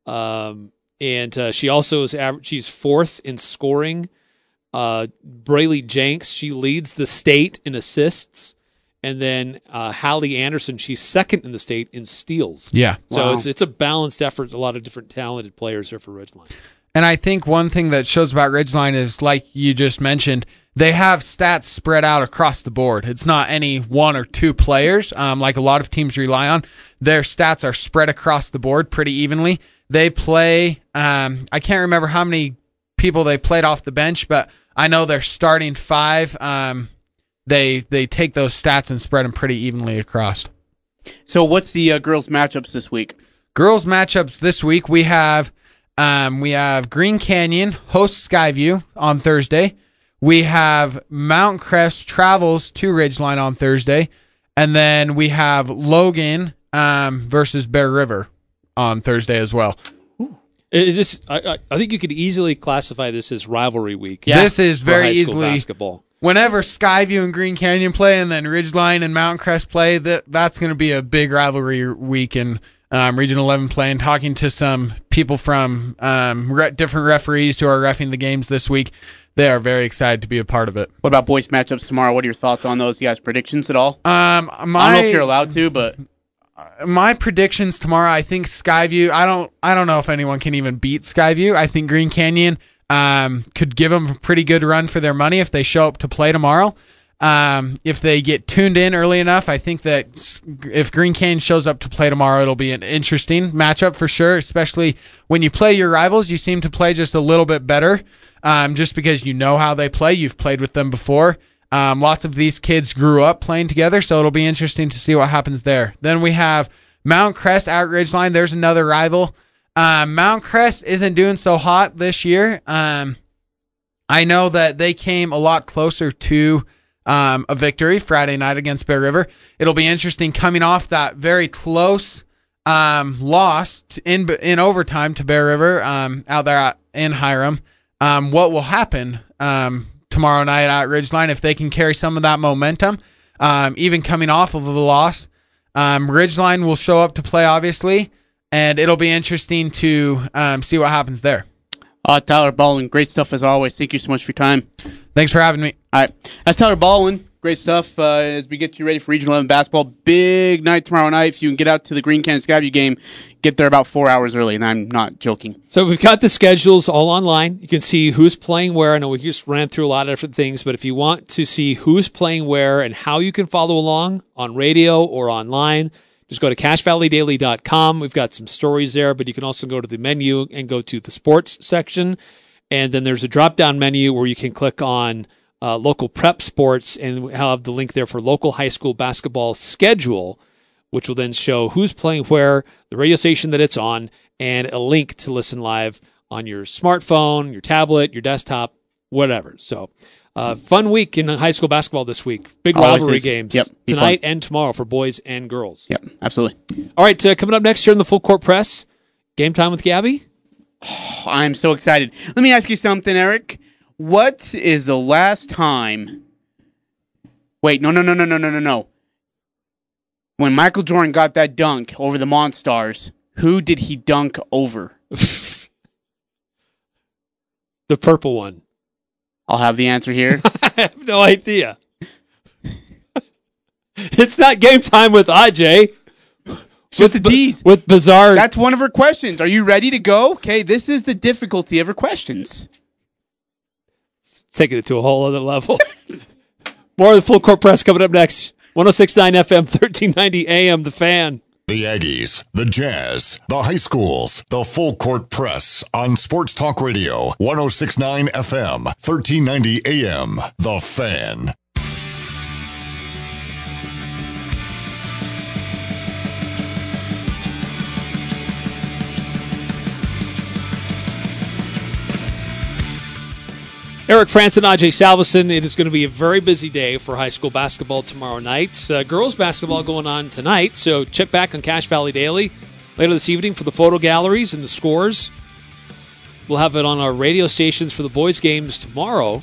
Um, and uh, she also is aver- she's fourth in scoring. Uh, Brayley Jenks, she leads the state in assists. And then uh, Hallie Anderson, she's second in the state in steals. Yeah. So Wow. it's it's a balanced effort. A lot of different talented players here for Ridgeline. And I think one thing that shows about Ridgeline is, like you just mentioned, they have stats spread out across the board. It's not any one or two players, um, like a lot of teams rely on. Their stats are spread across the board pretty evenly. They play, um, I can't remember how many people they played off the bench, but I know they're starting five. Um, they they take those stats and spread them pretty evenly across. So what's the uh, girls matchups this week? Girls matchups this week we have um, we have Green Canyon hosts Skyview on Thursday. We have Mount Crest travels to Ridgeline on Thursday, and then we have Logan um, versus Bear River on Thursday as well. It- this I, I- think you could easily classify this as rivalry week. Yeah. This is very high easily basketball. whenever Skyview and Green Canyon play, and then Ridgeline and Mount Crest play. That that's going to be a big rivalry week in um, Region 11 play. And talking to some people from um, re- different referees who are refing the games this week, they are very excited to be a part of it. What about boys matchups tomorrow? What are your thoughts on those? You guys predictions at all? Um, my, I don't know if you're allowed to, but my predictions tomorrow. I think Skyview. I don't. I don't know if anyone can even beat Skyview. I think Green Canyon um, could give them a pretty good run for their money if they show up to play tomorrow. Um, if they get tuned in early enough, I think that if Green Canyon shows up to play tomorrow, it'll be an interesting matchup for sure. Especially when you play your rivals, you seem to play just a little bit better, um, just because you know how they play. You've played with them before. Um, lots of these kids grew up playing together, so it'll be interesting to see what happens there. Then we have Mount Crest out Ridgeline. There's another rival. Um, Mount Crest isn't doing so hot this year. Um, I know that they came a lot closer to um, a victory Friday night against Bear River. It'll be interesting coming off that very close um, loss in in overtime to Bear River um, out there at, in Hiram. Um, what will happen um, tomorrow night at Ridgeline if they can carry some of that momentum, um, even coming off of the loss. Ridgeline will show up to play, obviously, and it'll be interesting to see what happens there. Uh, Tyler Baldwin, great stuff as always. Thank you so much for your time. Thanks for having me. All right, that's Tyler Baldwin. Great stuff uh, as we get you ready for Region 11 basketball. Big night tomorrow night. If you can get out to the Green Canyon Skyview game, get there about four hours early, and I'm not joking. So we've got the schedules all online. You can see who's playing where. I know we just ran through a lot of different things, but if you want to see who's playing where and how you can follow along on radio or online, just go to cachevalleydaily.com. We've got some stories there, but you can also go to the menu and go to the sports section. And then there's a drop down menu where you can click on uh, local prep sports and we'll have the link there for local high school basketball schedule, which will then show who's playing where, the radio station that it's on, and a link to listen live on your smartphone, your tablet, your desktop, whatever. So, uh, fun week in high school basketball this week. Big Always rivalry is. games Yep, tonight fun. and tomorrow for boys and girls. Yep, absolutely. All right, uh, coming up next here in the full court press, game time with Gabby. I'm so excited. Let me ask you something, Eric. What is the last time? Wait, no, no, no, no, no, no, no, no. When Michael Jordan got that dunk over the Monstars, who did he dunk over? The purple one. I'll have the answer here. I have no idea. it's not game time with Aj. Just a tease. With bizarre. That's one of her questions. Are you ready to go? Okay, this is the difficulty of her questions. taking it to a whole other level. More of the full court press coming up next. 1069 FM, 1390 AM, The Fan. The Aggies, the Jazz, the high schools, the full court press on Sports Talk Radio, 1069 FM, 1390 AM. The Fan. Eric Frandsen and Ajay Salvesen. It is going to be a very busy day for high school basketball tomorrow night. Uh, girls basketball going on tonight, so check back on Cache Valley Daily later this evening for the photo galleries and the scores. We'll have it on our radio stations for the boys' games tomorrow.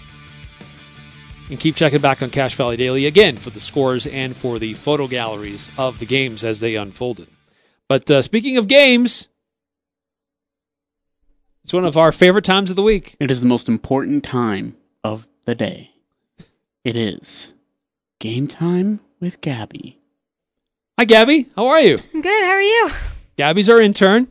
And keep checking back on Cache Valley Daily again for the scores and for the photo galleries of the games as they unfolded. But uh, speaking of games, it's one of our favorite times of the week. It is the most important time of the day. It is game time with Gabby. Hi, Gabby. How are you? I'm good. How are you? Gabby's our intern.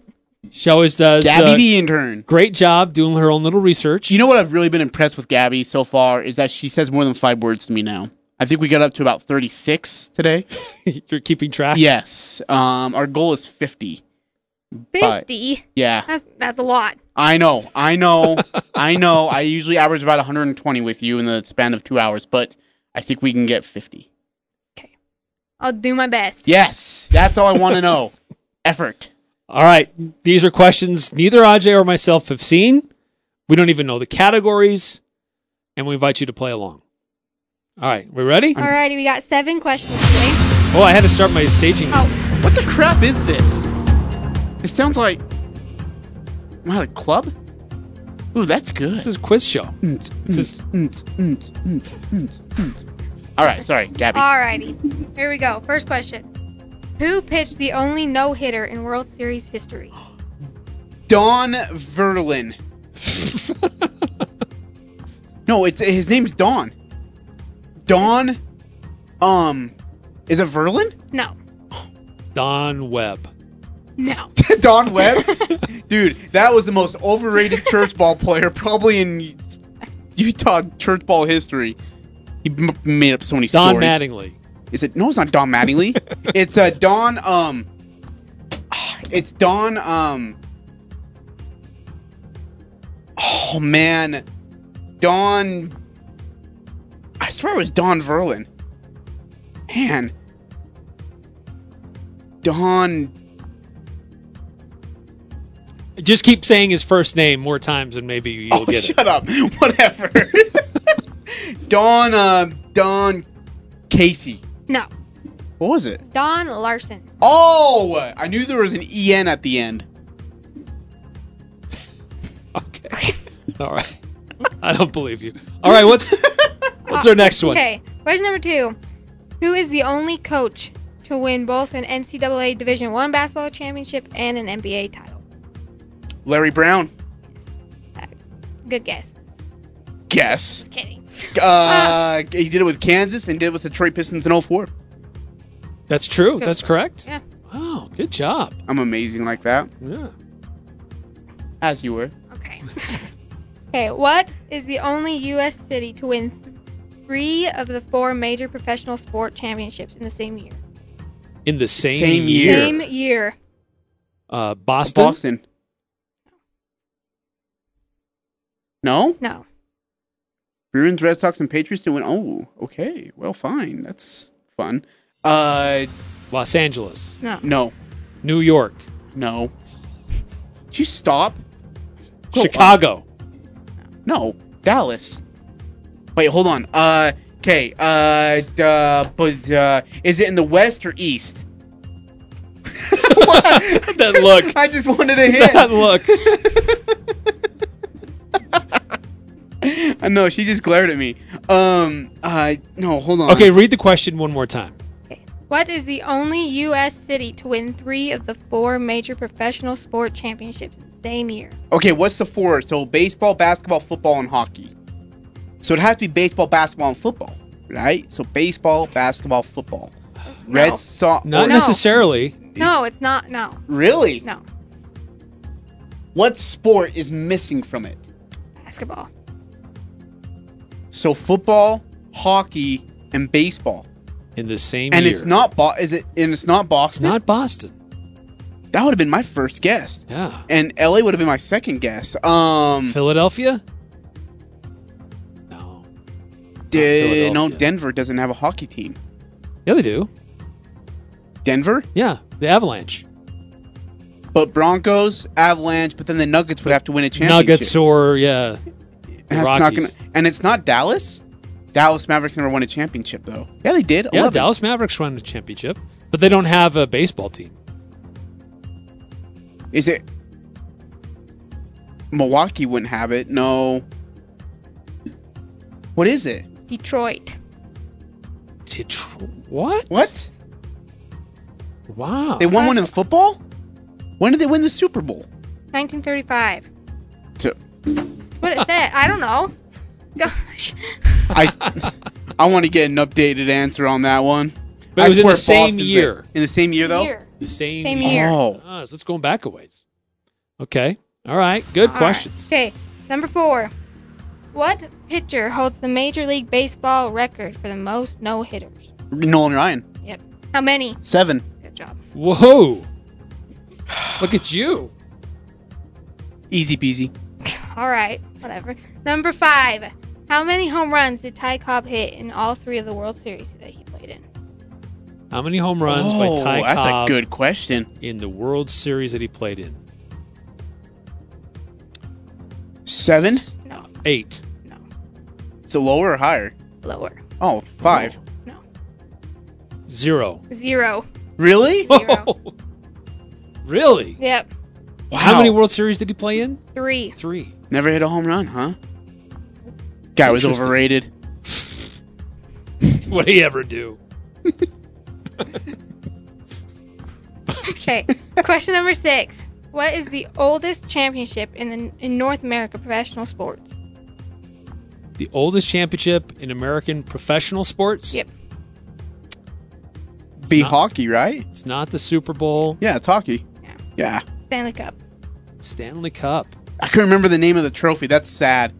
She always does Gabby uh, the intern. great job doing her own little research. You know what I've really been impressed with Gabby so far is that she says more than five words to me now. I think we got up to about 36 today. you're keeping track. yes. Um, our goal is 50. But- Fifty. Yeah. That's that's a lot. I know. I know. I know. I usually average about 120 with you in the span of two hours, but I think we can get 50. Okay. I'll do my best. Yes. That's all I want to know. Effort. All right. These are questions neither Ajay or myself have seen. We don't even know the categories, and we invite you to play along. All right. We ready? Alrighty, we got seven questions today. Oh, I had to start my saging. Oh, What the crap is this? It sounds like. I'm a club? Ooh, that's good. This is quiz show. Mm, This is mm, mm, mm, mm, mm. All right, sorry, Gabby. All righty. Here we go. First question. Who pitched the only no hitter in World Series history? Don Verlin. no, it's his name's Don. Don. Um, is it Verlin? No. Don Webb. No. Don Webb, dude, that was the most overrated church ball player probably in Utah church ball history. He m- made up so many stories. Don stories. Mattingly. Is it? No, it's not Don Mattingly. it's uh, Don. Um, it's Don. Um. Oh man, Don. I swear it was Don Verlin. Man, Don. Just keep saying his first name more times and maybe you'll Oh, get it. shut up. Whatever. Don. Uh, Don Casey. No. What was it? Don Larsen. Oh, I knew there was an en at the end. Okay. All right. I don't believe you. All right, what's what's our next one? Okay, question number two. Who is the only coach to win both an NCAA Division One basketball championship and an NBA title? Larry Brown. Good guess. Guess. Just kidding. Uh, he did it with Kansas and did it with the Detroit Pistons in 04. That's true. That's correct. Yeah. Wow, good job. I'm amazing like that. Yeah. As you were. Okay. okay, what is the only U.S. city to win three of the four major professional sport championships in the same year? In the same, Same year. year. Same year. Uh, Boston. Boston. No? No. Bruins, Red Sox, and Patriots didn't win. Oh, okay. Well, fine. That's fun. Uh, Los Angeles. No. no. New York. No. Did you stop? Go Chicago. No. Dallas. Wait, hold on. Uh, okay. Uh, uh, but, uh, is it in the west or east? that look. I just wanted a hint. that look. I know she just glared at me. Um, uh, no, hold on. Okay, read the question one more time. What is the only U.S. city to win three of the four major professional sport championships in the same year? Okay, what's the four? So baseball, basketball, football, and hockey. So it has to be baseball, basketball, and football, right? So baseball, basketball, football. Red No. Sox. Not No. necessarily. No, it's not. No. Really? No. What sport is missing from it? Basketball. So football, hockey, and baseball. In the same And year. it's not Bo- is it and it's not It's Boston? not Boston. that would have been my first guess. Yeah. And LA would have been my second guess. Um Philadelphia? No. de- no Philadelphia. Denver doesn't have a hockey team. Yeah, they do. Denver? Yeah, the Avalanche. But Broncos, Avalanche, but then the Nuggets would have to win a championship. Nuggets or yeah, the that's not Rockies. gonna, and it's not Dallas. Dallas Mavericks never won a championship though. Yeah, they did. yeah. 11. Dallas Mavericks won a championship, but they don't have a baseball team. Is it Milwaukee wouldn't have it? No. What is it? Detroit. Detroit. What? What? Wow. They won one in football? When did they win the Super Bowl? 1935. So, What it? I don't know. Gosh. I I want to get an updated answer on that one. But I it was in the same Boston's year. there. In the same year though? Year. The same, Same year. Oh. Ah, so let's go back a ways. Okay. All right. Good All right. questions. Okay, number four. What pitcher holds the Major League Baseball record for the most no hitters? Nolan Ryan. Yep. How many? Seven. Good job. Whoa. Look at you. Easy peasy. All right, whatever. Number five. How many home runs did Ty Cobb hit in all three of the World Series that he played in? How many home runs oh, by Ty that's Cobb That's a good question. in the World Series that he played in? Seven? No, Eight. no, Is it lower or higher? lower. Oh, five. No, Zero. zero. Really? Zero. really? Yep, Wow. How many World Series did he play in? three. Three. Never hit a home run, huh? Guy was overrated. What did he ever do? Okay. Question number six. What is the oldest championship in the in North America professional sports? The oldest championship in American professional sports? Yep. Be not- hockey, right? It's not the Super Bowl. Yeah, it's hockey. Yeah. Yeah. Stanley Cup. Stanley Cup. I couldn't remember the name of the trophy. That's sad.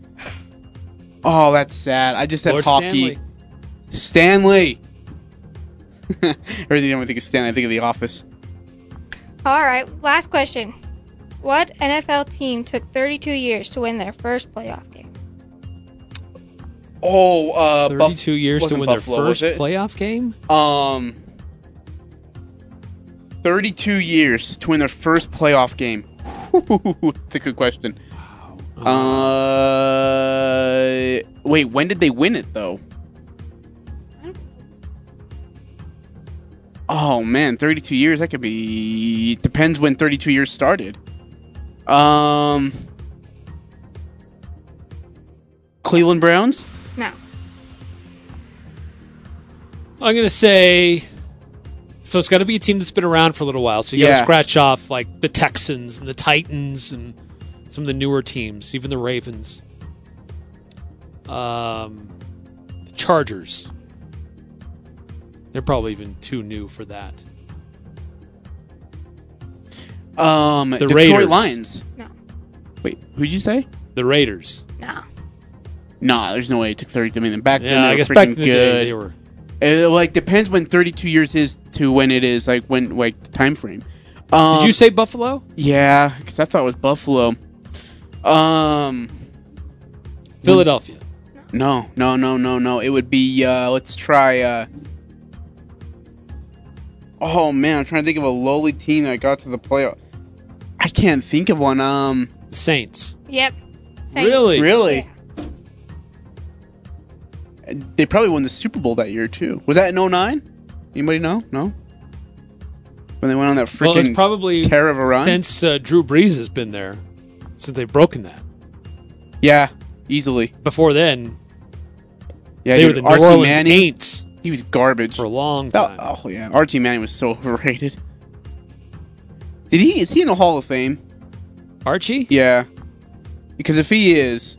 Oh, that's sad. I just said Lord hockey. Stanley. Everything time I think of Stanley, I think of The Office. All right. Last question. What NFL team took 32 years to win their first playoff game? Oh, uh, Buff- 32 years to win Buffalo, their first playoff game? Um, 32 years to win their first playoff game. It's a good question. Uh, wait, when did they win it though? Oh man, 32 years. That could be. Depends when 32 years started. Um. Cleveland Browns. No. I'm going to say. So it's got to be a team that's been around for a little while. So you got Yeah. to scratch off like the Texans and the Titans and some of the newer teams, even the Ravens. Um, the Chargers. They're probably even too new for that. Um, The Detroit Raiders. Lions. No. Wait, who'd you say? The Raiders. No. Nah, there's no way it took 30. I mean, back then Yeah, they I were guess freaking back in the good. day they were. It like depends when 32 years is to when it is like when like the time frame. Um, Did you say Buffalo? Yeah, because I thought it was Buffalo. Um, Philadelphia. no, no, no, no, no. It would be. uh Let's try. uh Oh man, I'm trying to think of a lowly team that got to the playoff. I can't think of one. Um, Saints. Yep. Saints. Really? really? Yeah. They probably won the Super Bowl that year too. Was that in 09? Anybody know? No. When they went on that freaking Well, it's probably tear of a run. since uh, Drew Brees has been there, since they've broken that. Yeah, easily. Before then, Yeah, they dude, were the New Archie Orleans Manning, Aints He was garbage. for a long That- time. oh yeah, Archie Manning was so overrated. Did he? Is he in the Hall of Fame? Archie? Yeah, because if he is,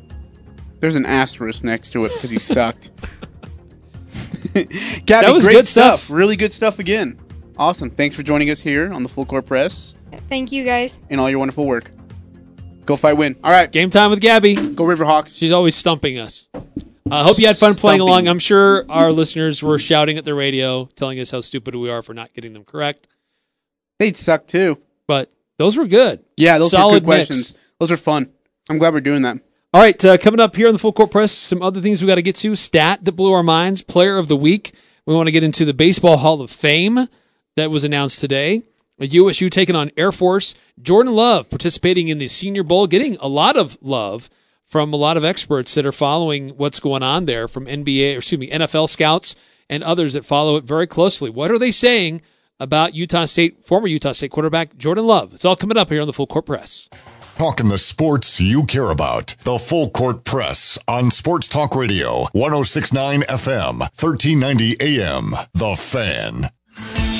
there's an asterisk next to it because he sucked. Gabby, That was great good stuff. Really good stuff again. Awesome. Thanks for joining us here on the Full Court Press Thank you guys. and all your wonderful work. Go fight, win. All right, Game time with Gabby. go Riverhawks. She's always stumping us. I hope you had fun playing Stumping. along. I'm sure our listeners were shouting at the radio, telling us how stupid we are for not getting them correct. They'd suck too. But those were good. Yeah, those Solid are good mix. questions. Those are fun. I'm glad we're doing that. All right, uh, coming up here on the Full Court Press, some other things we got to get to. Stat that blew our minds, Player of the Week. We want to get into the Baseball Hall of Fame that was announced today. USU taking on Air Force. Jordan Love participating in the Senior Bowl, getting a lot of love from a lot of experts that are following what's going on there, from NBA, or excuse me, NFL scouts and others that follow it very closely. What are they saying about Utah State, former Utah State quarterback Jordan Love? It's all coming up here on the Full Court Press. Talking the sports you care about. The Full Court Press on Sports Talk Radio, 1069 FM, 1390 AM. The Fan.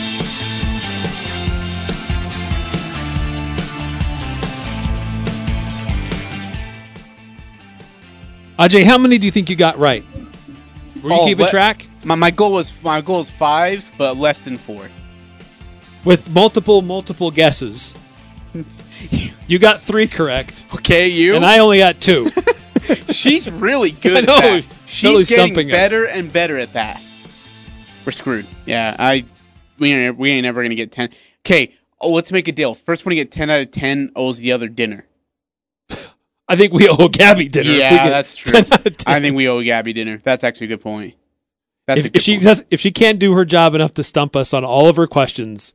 Ajay, how many do you think you got right? Were you Oh, keeping let- track? My, my goal was my goal is five, but less than four. With multiple, multiple guesses. You got three correct, Okay, you. and I only got two. She's really good. I at know. She's totally getting stumping us. better and better at that. We're screwed. Yeah, I we ain't we ain't ever gonna get ten. Okay, oh, let's make a deal. First one to get ten out of ten owes the other dinner. I think we owe Gabby dinner. yeah, that's true. 10 out of 10. I think we owe Gabby dinner. That's actually a good point. That's if, good if she point. does, if she can't do her job enough to stump us on all of her questions,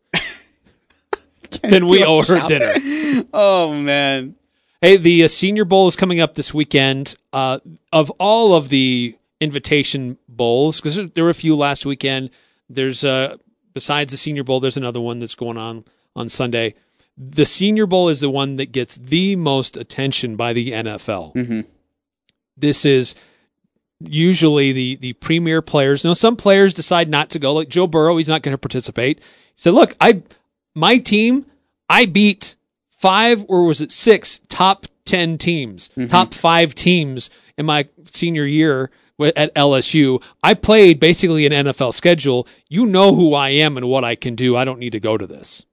then we owe her dinner. Oh man, Hey, the uh, Senior Bowl is coming up this weekend. Uh, of all of the invitation bowls, because there, there were a few last weekend. There's uh, besides the Senior Bowl, there's another one that's going on on Sunday. The Senior Bowl is the one that gets the most attention by the NFL. Mhm. This is usually the the premier players. Now, some players decide not to go. Like Joe Burrow, he's not going to participate. He said, "Look, I my team, I beat five or was it six top ten teams, top five teams in my senior year." At LSU, I played basically an NFL schedule. You know who I am and what I can do. I don't need to go to this.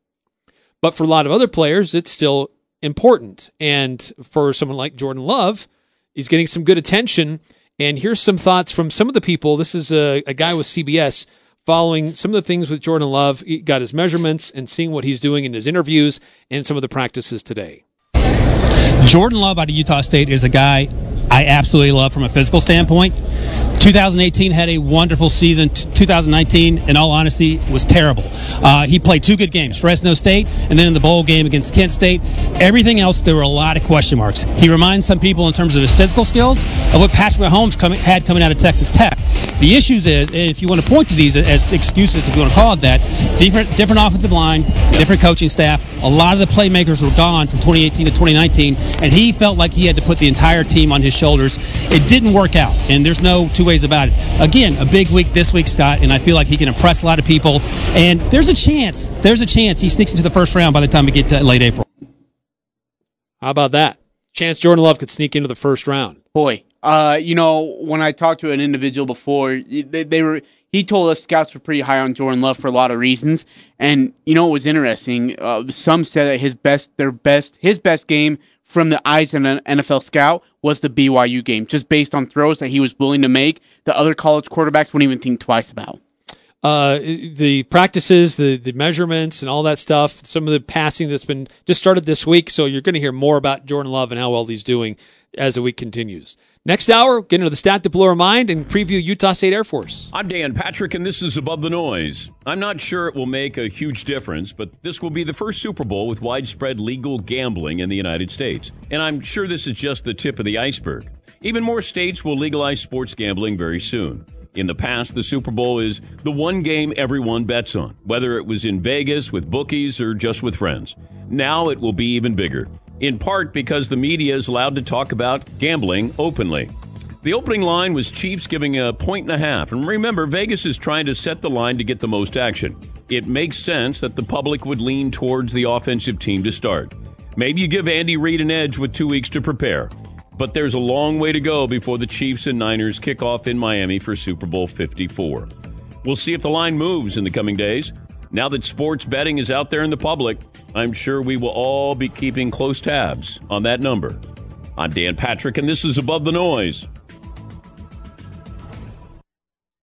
But for a lot of other players, it's still important. And for someone like Jordan Love, he's getting some good attention. And here's some thoughts from some of the people. This is a, a guy with CBS following some of the things with Jordan Love. He got his measurements and seeing what he's doing in his interviews and some of the practices today. Jordan Love out of Utah State is a guy I absolutely love from a physical standpoint. 2018 had a wonderful season. 2019, in all honesty, was terrible. Uh, he played two good games, Fresno State, and then in the bowl game against Kent State. Everything else, there were a lot of question marks. He reminds some people in terms of his physical skills of what Patrick Mahomes had coming out of Texas Tech. The issues is, if you want to point to these as excuses, if you want to call it that, different different offensive line, different coaching staff. A lot of the playmakers were gone from 2018 to 2019, and he felt like he had to put the entire team on his shoulders. It didn't work out, and there's no two ways about it. Again, a big week this week, Scott, and I feel like he can impress a lot of people. And there's a chance, there's a chance he sneaks into the first round by the time we get to late April. How about that? Chance Jordan Love could sneak into the first round. Boy, uh, you know, when I talked to an individual before, they, they were he told us scouts were pretty high on Jordan Love for a lot of reasons. And you know it was interesting? Uh, some said that his best, their best, his best game from the eyes of an NFL scout was the BYU game, just based on throws that he was willing to make. The other college quarterbacks wouldn't even think twice about. Uh, the practices, the the measurements, and all that stuff. Some of the passing that's been just started this week, so you're going to hear more about Jordan Love and how well he's doing as the week continues. Next hour, get into the stat that blew our mind and preview Utah State Air Force. I'm Dan Patrick, and this is Above the Noise. I'm not sure it will make a huge difference, but this will be the first Super Bowl with widespread legal gambling in the United States. And I'm sure this is just the tip of the iceberg. Even more states will legalize sports gambling very soon. In the past, the Super Bowl is the one game everyone bets on, whether it was in Vegas with bookies or just with friends. Now it will be even bigger in part because the media is allowed to talk about gambling openly. The opening line was Chiefs giving a point and a half. And remember, Vegas is trying to set the line to get the most action. It makes sense that the public would lean towards the offensive team to start. Maybe you give Andy Reid an edge with two weeks to prepare. But there's a long way to go before the Chiefs and Niners kick off in Miami for Super Bowl 54. We'll see if the line moves in the coming days. Now that sports betting is out there in the public, I'm sure we will all be keeping close tabs on that number. I'm Dan Patrick, and this is Above the Noise.